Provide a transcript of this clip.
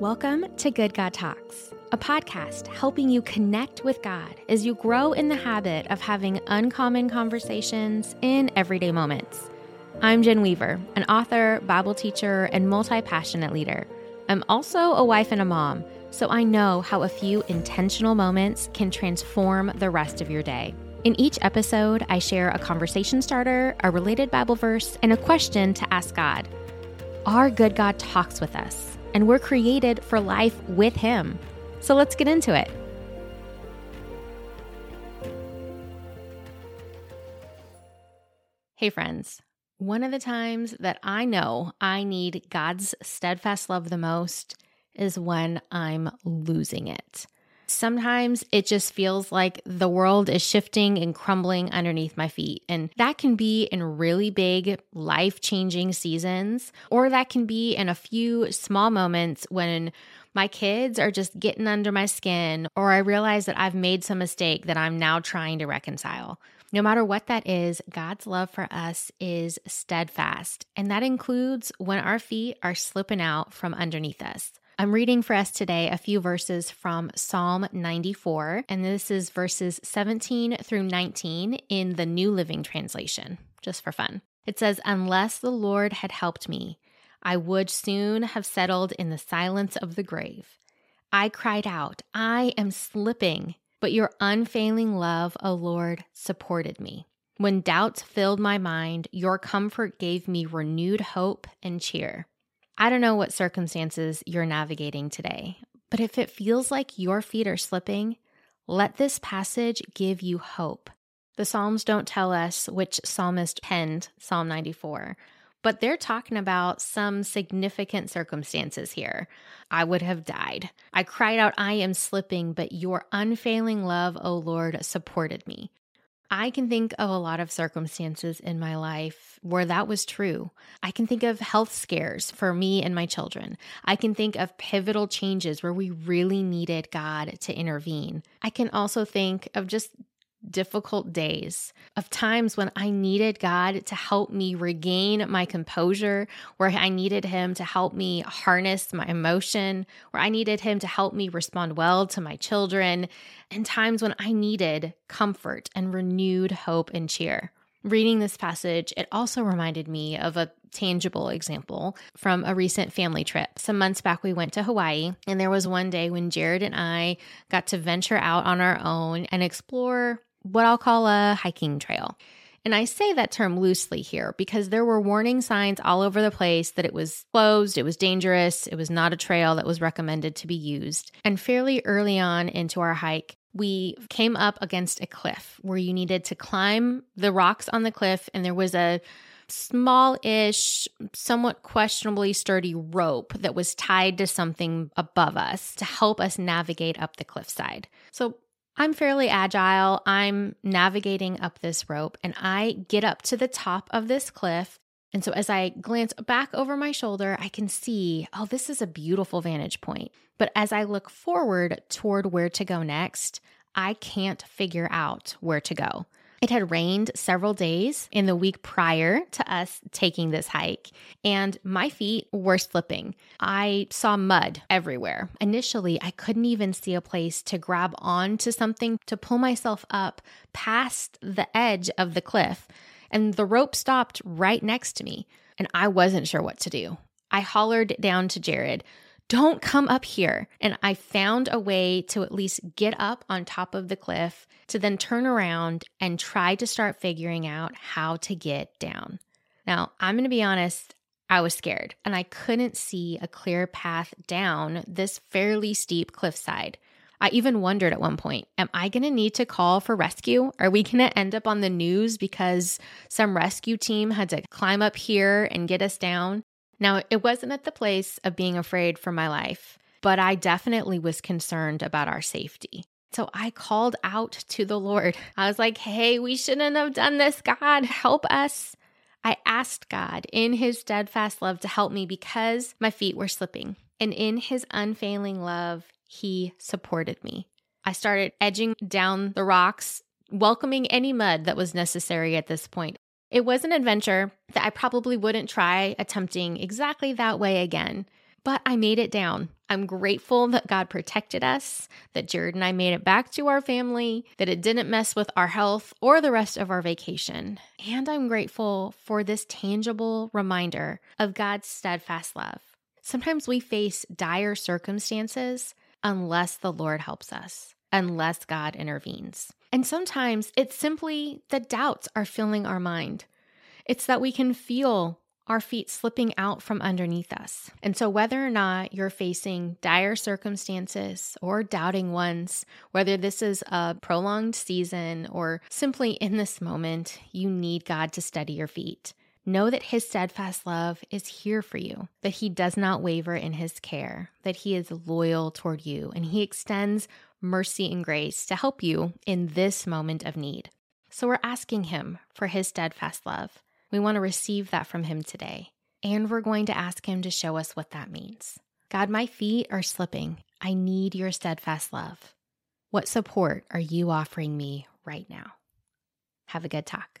Welcome to Good God Talks, a podcast helping you connect with God as you grow in the habit of having uncommon conversations in everyday moments. I'm Jen Weaver, an author, Bible teacher, and multi passionate leader. I'm also a wife and a mom, so I know how a few intentional moments can transform the rest of your day. In each episode, I share a conversation starter, a related Bible verse, and a question to ask God. Our good God talks with us and we're created for life with Him. So let's get into it. Hey, friends. One of the times that I know I need God's steadfast love the most is when I'm losing it. Sometimes it just feels like the world is shifting and crumbling underneath my feet. And that can be in really big, life changing seasons, or that can be in a few small moments when my kids are just getting under my skin, or I realize that I've made some mistake that I'm now trying to reconcile. No matter what that is, God's love for us is steadfast, and that includes when our feet are slipping out from underneath us. I'm reading for us today a few verses from Psalm 94, and this is verses 17 through 19 in the New Living Translation, just for fun. It says, Unless the Lord had helped me, I would soon have settled in the silence of the grave. I cried out, I am slipping, but your unfailing love, O Lord, supported me. When doubts filled my mind, your comfort gave me renewed hope and cheer. I don't know what circumstances you're navigating today, but if it feels like your feet are slipping, let this passage give you hope. The Psalms don't tell us which psalmist penned Psalm 94, but they're talking about some significant circumstances here. I would have died. I cried out, I am slipping, but your unfailing love, O Lord, supported me. I can think of a lot of circumstances in my life where that was true. I can think of health scares for me and my children. I can think of pivotal changes where we really needed God to intervene. I can also think of just difficult days, of times when I needed God to help me regain my composure, where I needed Him to help me harness my emotion, where I needed Him to help me respond well to my children, and times when I needed comfort and renewed hope and cheer. Reading this passage, it also reminded me of a tangible example from a recent family trip. Some months back, we went to Hawaii, and there was one day when Jared and I got to venture out on our own and explore what I'll call a hiking trail. And I say that term loosely here because there were warning signs all over the place that it was closed, it was dangerous, it was not a trail that was recommended to be used. And fairly early on into our hike, we came up against a cliff where you needed to climb the rocks on the cliff, and there was a small ish, somewhat questionably sturdy rope that was tied to something above us to help us navigate up the cliffside. So I'm fairly agile. I'm navigating up this rope and I get up to the top of this cliff. And so as I glance back over my shoulder, I can see, oh, this is a beautiful vantage point. But as I look forward toward where to go next, I can't figure out where to go. It had rained several days in the week prior to us taking this hike, and my feet were slipping. I saw mud everywhere. Initially, I couldn't even see a place to grab onto something to pull myself up past the edge of the cliff, and the rope stopped right next to me, and I wasn't sure what to do. I hollered down to Jared, don't come up here. And I found a way to at least get up on top of the cliff to then turn around and try to start figuring out how to get down. Now, I'm going to be honest, I was scared and I couldn't see a clear path down this fairly steep cliffside. I even wondered at one point, am I going to need to call for rescue? Are we going to end up on the news because some rescue team had to climb up here and get us down? Now, it wasn't at the place of being afraid for my life, but I definitely was concerned about our safety. So I called out to the Lord. I was like, hey, we shouldn't have done this. God, help us. I asked God in his steadfast love to help me because my feet were slipping. And in his unfailing love, he supported me. I started edging down the rocks, welcoming any mud that was necessary at this point. It was an adventure that I probably wouldn't try attempting exactly that way again. but I made it down. I'm grateful that God protected us, that Jared and I made it back to our family, that it didn't mess with our health or the rest of our vacation. And I'm grateful for this tangible reminder of God's steadfast love. Sometimes we face dire circumstances unless the Lord helps us, unless God intervenes. And sometimes it's simply that doubts are filling our mind. It's that we can feel our feet slipping out from underneath us. And so, whether or not you're facing dire circumstances or doubting ones, whether this is a prolonged season or simply in this moment, you need God to steady your feet. Know that His steadfast love is here for you, that He does not waver in His care, that He is loyal toward you, and He extends mercy and grace to help you in this moment of need. So we're asking Him for His steadfast love. We want to receive that from Him today. And we're going to ask Him to show us what that means. God, my feet are slipping. I need your steadfast love. What support are you offering me right now? Have a good talk.